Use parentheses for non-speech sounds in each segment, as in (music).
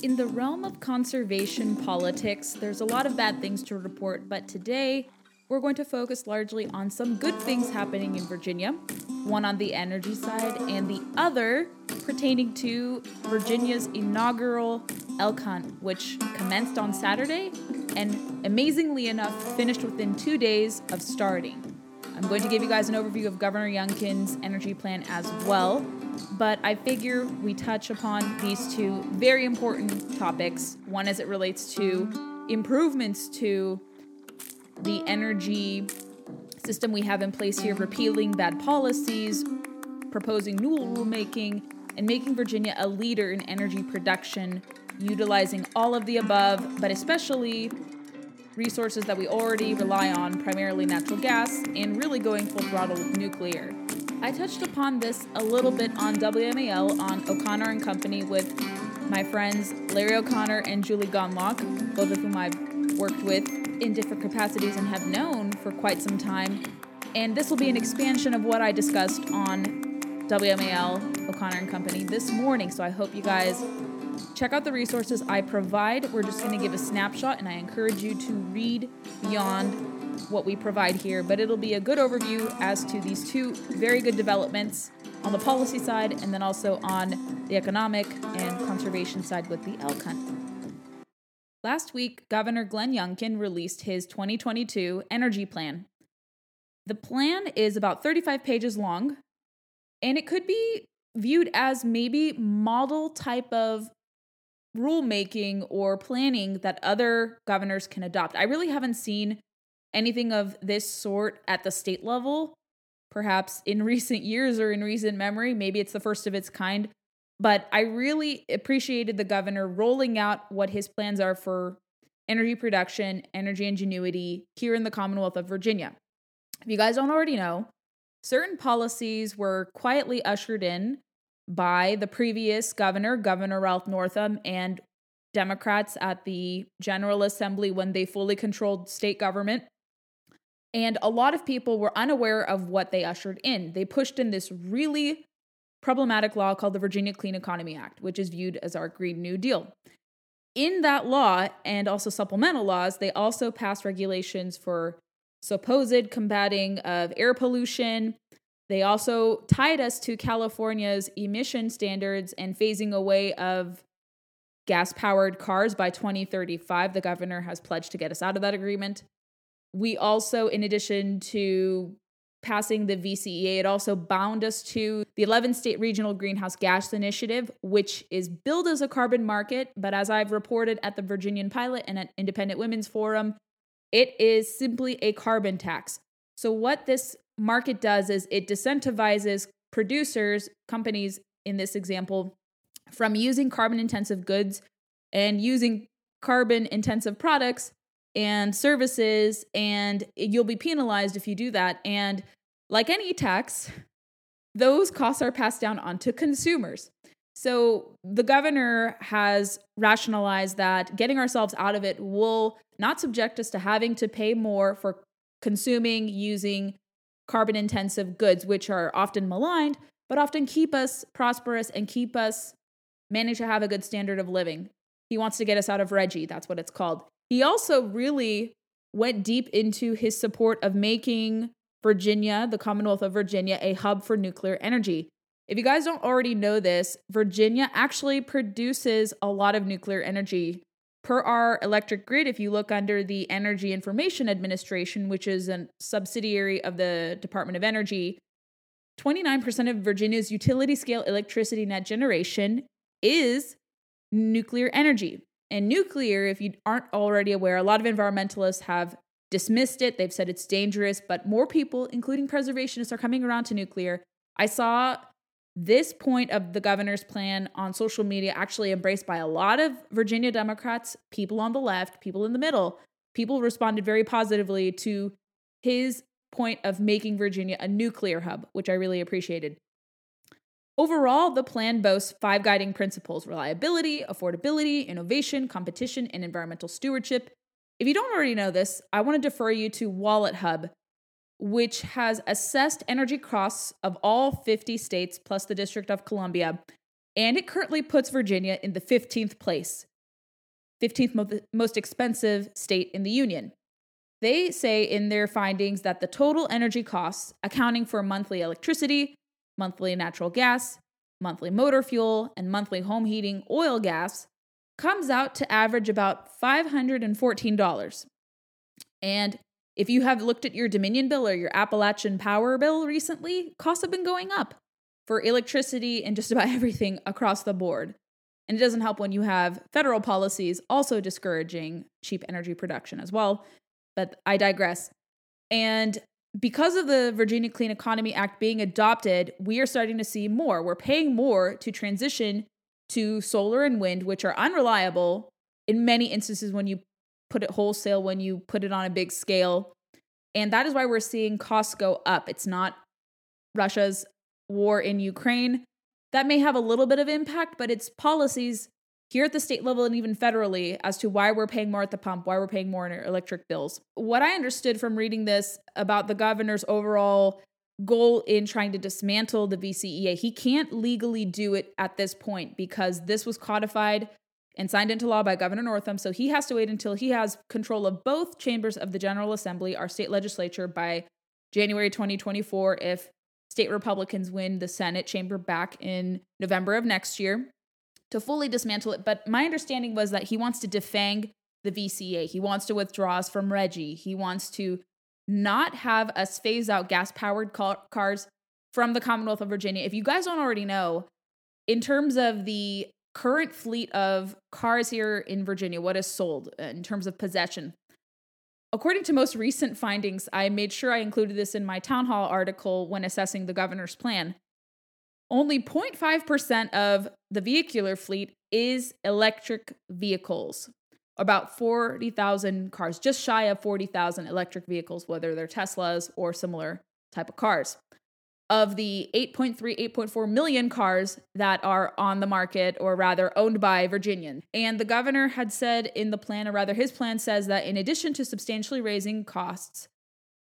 In the realm of conservation politics, there's a lot of bad things to report, but today we're going to focus largely on some good things happening in Virginia, one on the energy side, and the other pertaining to Virginia's inaugural elk hunt, which commenced on Saturday and amazingly enough finished within two days of starting. I'm going to give you guys an overview of Governor Youngkin's energy plan as well, but I figure we touch upon these two very important topics. One as it relates to improvements to the energy system we have in place here, repealing bad policies, proposing new rulemaking, and making Virginia a leader in energy production, utilizing all of the above, but especially resources that we already rely on, primarily natural gas, and really going full throttle with nuclear. I touched upon this a little bit on WMAL on O'Connor and Company with my friends Larry O'Connor and Julie Gunlock, both of whom I've worked with in different capacities and have known for quite some time. And this will be an expansion of what I discussed on WMAL O'Connor and Company this morning. So I hope you guys Check out the resources I provide. We're just going to give a snapshot, and I encourage you to read beyond what we provide here. But it'll be a good overview as to these two very good developments on the policy side and then also on the economic and conservation side with the elk hunt. Last week, Governor Glenn Youngkin released his 2022 energy plan. The plan is about 35 pages long, and it could be viewed as maybe model type of rulemaking or planning that other governors can adopt. I really haven't seen anything of this sort at the state level, perhaps in (laughs) recent years or in recent memory. Maybe it's the first of its kind. But I really appreciated the governor rolling out what his plans are for energy production, energy ingenuity here in the Commonwealth of Virginia. If you guys don't already know, certain policies were quietly ushered in by the previous governor, Governor Ralph Northam, and Democrats at the General Assembly when they fully controlled state government. And a lot of people were unaware of what they ushered in. They pushed in this really problematic law called the Virginia Clean Economy Act, which is viewed as our Green New Deal. In that law and also supplemental laws, they also passed regulations for supposed combating of air pollution, they also tied us to California's emission standards and phasing away of gas powered cars by 2035. The governor has pledged to get us out of that agreement. We also, in addition to passing the VCEA, it also bound us to the 11 state regional greenhouse gas initiative, which is billed as a carbon market. But as I've reported at the Virginian Pilot and at Independent Women's Forum, it is simply a carbon tax. So, what this market does is it disincentivizes producers, companies in this example, from using carbon intensive goods and using carbon intensive products and services, and you'll be penalized if you do that. And like any tax, those costs are passed down onto consumers. So the governor has rationalized that getting ourselves out of it will not subject us to having to pay more for consuming, using, carbon intensive goods, which are often maligned, but often keep us prosperous and keep us manage to have a good standard of living. He wants to get us out of Reggie, that's what it's called. He also really went deep into his support of making Virginia, the Commonwealth of Virginia, a hub for nuclear energy. If you guys don't already know this, Virginia actually produces a lot of nuclear energy Per our electric grid, if you look under the Energy Information Administration, which is a subsidiary of the Department of Energy, 29% of Virginia's utility scale electricity net generation is nuclear energy. And nuclear, if you aren't already aware, a lot of environmentalists have dismissed it. They've said it's dangerous, but more people, including preservationists, are coming around to nuclear. I saw this point of the governor's plan on social media actually embraced by a lot of Virginia Democrats, people on the left, people in the middle. People responded very positively to his point of making Virginia a nuclear hub, which I really appreciated. Overall, the plan boasts five guiding principles reliability, affordability, innovation, competition, and environmental stewardship. If you don't already know this, I want to defer you to Wallet Hub, which has assessed energy costs of all 50 states plus the District of Columbia, and it currently puts Virginia in the 15th place, 15th most expensive state in the Union. They say in their findings that the total energy costs, accounting for monthly electricity, monthly natural gas, monthly motor fuel, and monthly home heating oil gas, comes out to average about $514. And if you have looked at your Dominion bill or your Appalachian Power bill recently, costs have been going up for electricity and just about (laughs) everything across the board. And it doesn't help when you have federal policies also discouraging cheap energy production as well. But I digress. And because of the Virginia Clean Economy Act being adopted, we are starting to see more. We're paying more to transition to solar and wind, which are unreliable in many instances when you put it wholesale when you put it on a big scale. And that is why we're seeing costs go up. It's not Russia's war in Ukraine. That may have a little bit of impact, but it's policies here at the state level and even federally as to why we're paying more at the pump, why we're paying more in our electric bills. What I understood from reading this about the governor's overall goal in trying to dismantle the VCEA, he can't legally do it at this point because this was codified and signed into law by Governor Northam. So he has to wait until he has control of both chambers of the General Assembly, our state legislature, by January 2024 if state Republicans win the Senate chamber back in November of next year to fully dismantle it. But my understanding was that he wants to defang the VCA. He wants to withdraw us from Reggie. He wants to not have us phase out gas powered cars from the Commonwealth of Virginia. If you guys don't already know, in terms of the current fleet of cars here in Virginia, what is sold uh, in terms of possession. According to most recent findings, I made sure I included this in my town hall article when assessing the governor's plan. Only 0.5% of the vehicular fleet is electric vehicles. About 40,000 cars, just shy of 40,000 electric vehicles, whether they're Teslas or similar type of cars of the 8.3, 8.4 million cars that are on the market, or rather owned by Virginians. And the governor had said in the plan, or rather his plan says that in addition to substantially raising costs,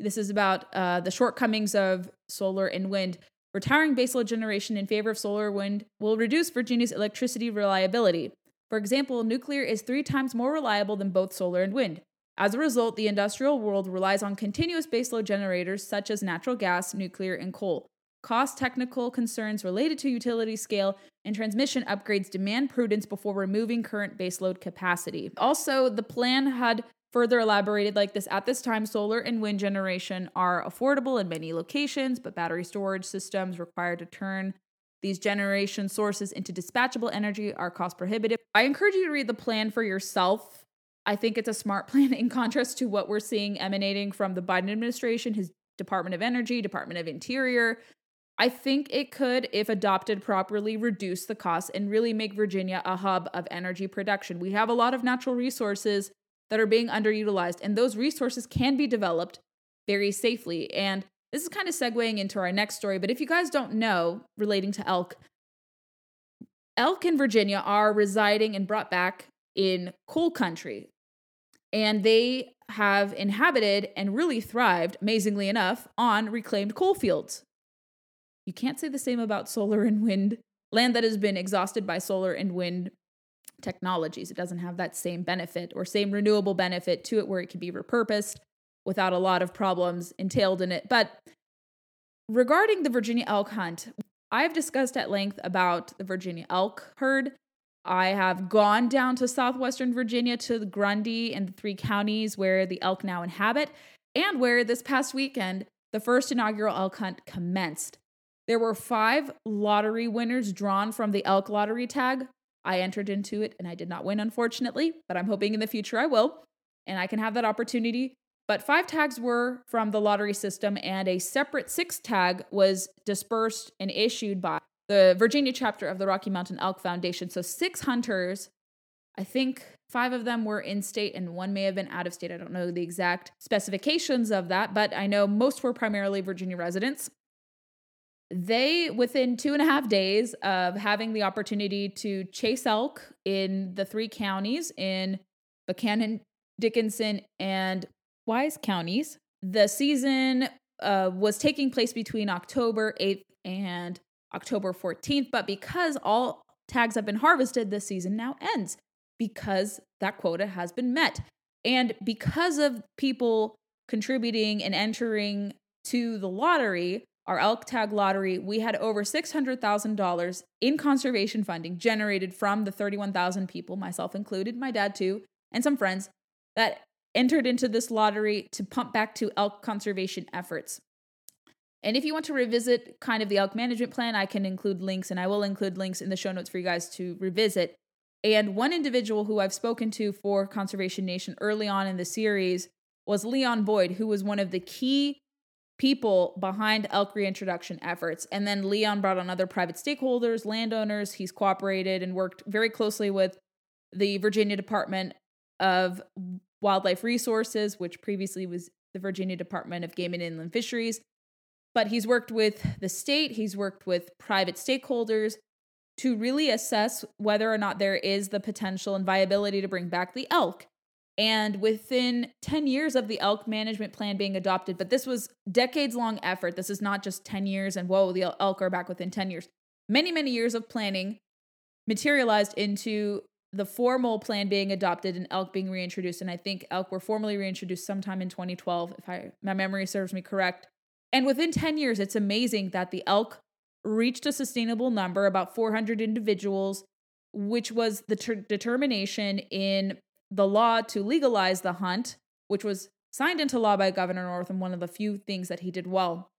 this is about uh, the shortcomings of solar and wind. Retiring baseload generation in favor of solar wind will reduce Virginia's electricity reliability. For example, nuclear is three times more reliable than both solar and wind. As a result, the industrial world relies on continuous baseload generators such as natural gas, nuclear, and coal. Cost technical concerns related to utility scale and transmission upgrades demand prudence before removing current baseload capacity. Also, the plan had further elaborated like this at this time solar and wind generation are affordable in many locations but battery storage systems required to turn these generation sources into dispatchable energy are cost prohibitive. I encourage you to read the plan for yourself. I think it's a smart (laughs) plan in contrast to what we're seeing emanating from the biden administration his department of energy department of interior. I think it could, if adopted properly, reduce the costs and really make Virginia a hub of energy production. We have a lot of natural resources that are being underutilized, and those resources can be developed very safely. And this is kind of segueing into our next story, but if you guys don't know, relating to elk, elk in Virginia are residing and brought back in coal country. And they have inhabited and really thrived, amazingly enough, on reclaimed coal fields. You can't say the same about solar and wind, land that has been exhausted by solar and wind technologies. It doesn't have that same benefit or same renewable benefit to it where it can be repurposed without a lot of problems entailed in it. But regarding the Virginia elk hunt, I've discussed at length about the Virginia elk herd. I have gone down to southwestern Virginia to the Grundy and the three counties where the elk now inhabit, and where this past weekend the first inaugural elk hunt commenced. There were five lottery winners drawn from the elk lottery tag. I entered into it and I did not win, unfortunately, but I'm hoping in the future I will and I can have that opportunity. But five tags were from the lottery system, and a separate sixth tag was dispersed and issued by the Virginia chapter of the Rocky Mountain Elk Foundation. So six hunters, I think five of them were in state and one may have been out of state. I don't know the exact specifications of that, but I know most were primarily Virginia residents. They, within two and a half days of having the opportunity to chase elk in the three counties in Buchanan, Dickenson, and Wise counties, the season uh, was taking place between October 8th and October 14th. But because all tags have been harvested, the season now ends because that quota has been met. And because of people contributing and entering to the lottery, our elk tag lottery, we had over $600,000 in conservation funding generated from the 31,000 people, myself included, my dad too, and some friends that entered into this lottery to pump back to elk conservation efforts. And if you want to revisit kind of the elk management plan, I can include links and I will include links in the show notes for you guys to revisit. And one individual who I've spoken to for Conservation Nation early on in the series was Leon Boyd, who was one of the key people behind elk reintroduction efforts. And then Leon brought on other private stakeholders, landowners. He's cooperated and worked very closely with the Virginia Department of Wildlife Resources, which previously was the Virginia Department of Game and Inland Fisheries. But he's worked with the state, he's worked with private stakeholders to really assess whether or not there is the potential and viability to bring back the elk. And within 10 years of the elk management plan being adopted, but this was decades long effort. This is not just 10 years and whoa, the elk are back within 10 years. Many, many years of planning materialized into the formal plan being adopted and elk being reintroduced. And I think elk were formally reintroduced sometime in 2012, if I, my memory serves me correct. And within 10 years, it's amazing that the elk reached a sustainable number, about 400 individuals, which was the ter- determination in the law to legalize the hunt, which was signed into law by Governor Northam, one of the few things that he did well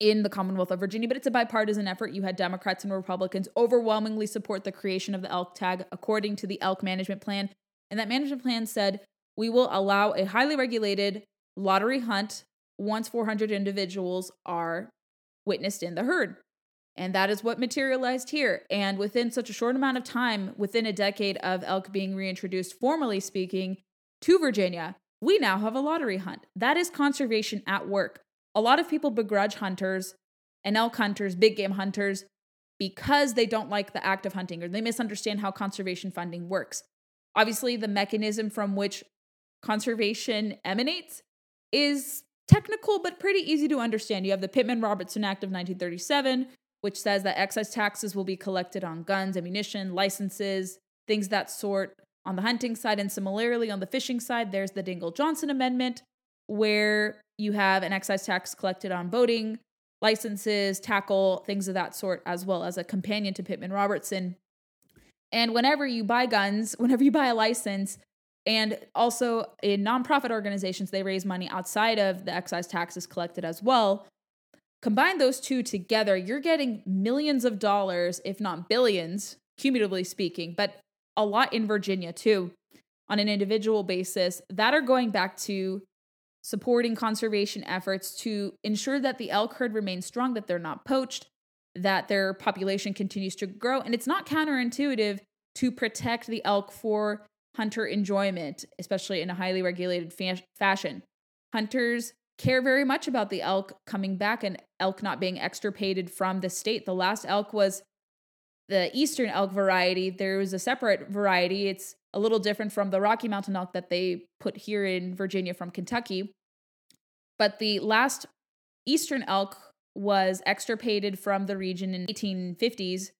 in the Commonwealth of Virginia, but it's a bipartisan effort. You had Democrats and Republicans overwhelmingly support the creation of the elk tag according to the elk management plan. And that management plan said we will allow a highly regulated lottery hunt once 400 individuals are witnessed in the herd. And that is what materialized here. And within such a short amount of time, within a decade of elk being reintroduced, formally speaking, to Virginia, we now have a lottery hunt. That is conservation at work. A lot of people begrudge hunters and elk hunters, big game hunters, because they don't like the act of hunting or they misunderstand how conservation funding works. Obviously, the mechanism from which conservation emanates is technical but pretty easy to understand. You have the Pittman Robertson Act of 1937, which says that excise taxes will be collected on guns, ammunition, licenses, things that sort on the hunting side. And similarly, on the fishing side, there's the Dingell Johnson Amendment, where you have an excise tax collected on boating, licenses, tackle, things of that sort, as well as a companion to Pittman Robertson. And whenever you buy guns, (laughs) whenever you buy a license, and also in nonprofit organizations, they raise money outside of the excise taxes collected as well. Combine those two together, you're getting millions of dollars, if not billions, cumulatively speaking, but a lot in Virginia too, on an individual basis, that are going back to supporting conservation efforts to ensure that the elk herd remains strong, that they're not poached, that their population continues to grow. And it's not counterintuitive to protect the elk for hunter enjoyment, especially in a highly regulated fa- fashion. Hunters care very much about the elk coming back and elk not being extirpated from the state. The last elk was the eastern elk variety. There was a separate variety. It's a little different from the Rocky Mountain elk that they put here in Virginia from Kentucky. But the last eastern elk was extirpated from the region in 1850s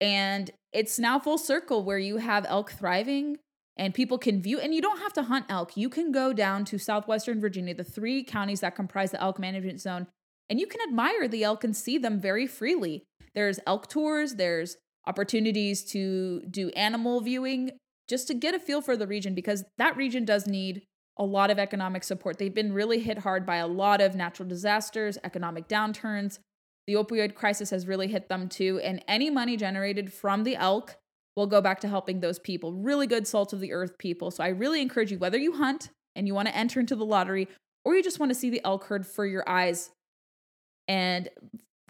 and it's now full circle where you have elk thriving and people can view and you don't have to hunt elk. You can go down to southwestern virginia the three counties that comprise the elk management zone and you can admire the elk and see them very freely. There's elk tours there's opportunities to do animal viewing just to get a feel for the region because that region does need a lot of economic support. They've been really hit hard by a lot of natural disasters economic downturns. The opioid crisis has really hit them too and any money generated from the elk will go back to helping those people, really good salt of the earth people. So I really encourage you, whether you hunt and you want to enter into the lottery or you just want to see the elk herd for your eyes and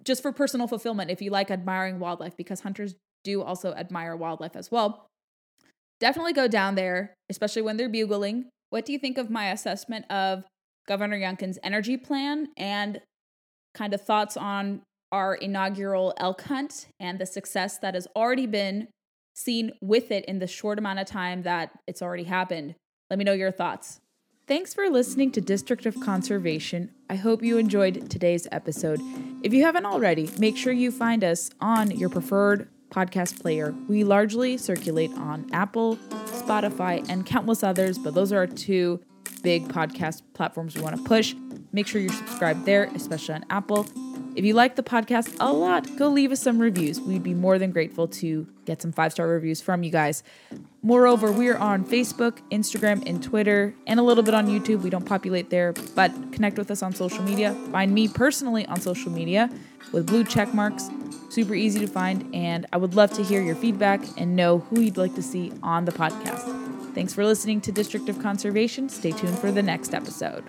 just for personal fulfillment if you like admiring wildlife, because hunters do also admire wildlife as well. Definitely go down there, especially when they're bugling. What do you think of my assessment of Governor Youngkin's energy plan and kind of thoughts on our inaugural elk hunt and the success that has already been seen with it in the short amount of time that it's already happened? Let me know your thoughts. Thanks for listening to District of Conservation. I hope you enjoyed today's episode. If you haven't already, make sure you find us on your preferred podcast player. We largely circulate on Apple, Spotify, and countless others, but those are our two big podcast platforms we want to push. Make sure you're subscribed there, especially on Apple. If you like the podcast a lot, go leave us some reviews. We'd be more than grateful to get some five star reviews from you guys. Moreover, we are on Facebook, Instagram, and Twitter, and a little bit on YouTube. We don't populate there, but connect with us on social media. Find me personally on social media with blue check marks. Super easy to find, and I would love to hear your feedback and know who you'd like to see on the podcast. Thanks for listening to District of Conservation. Stay tuned for the next episode.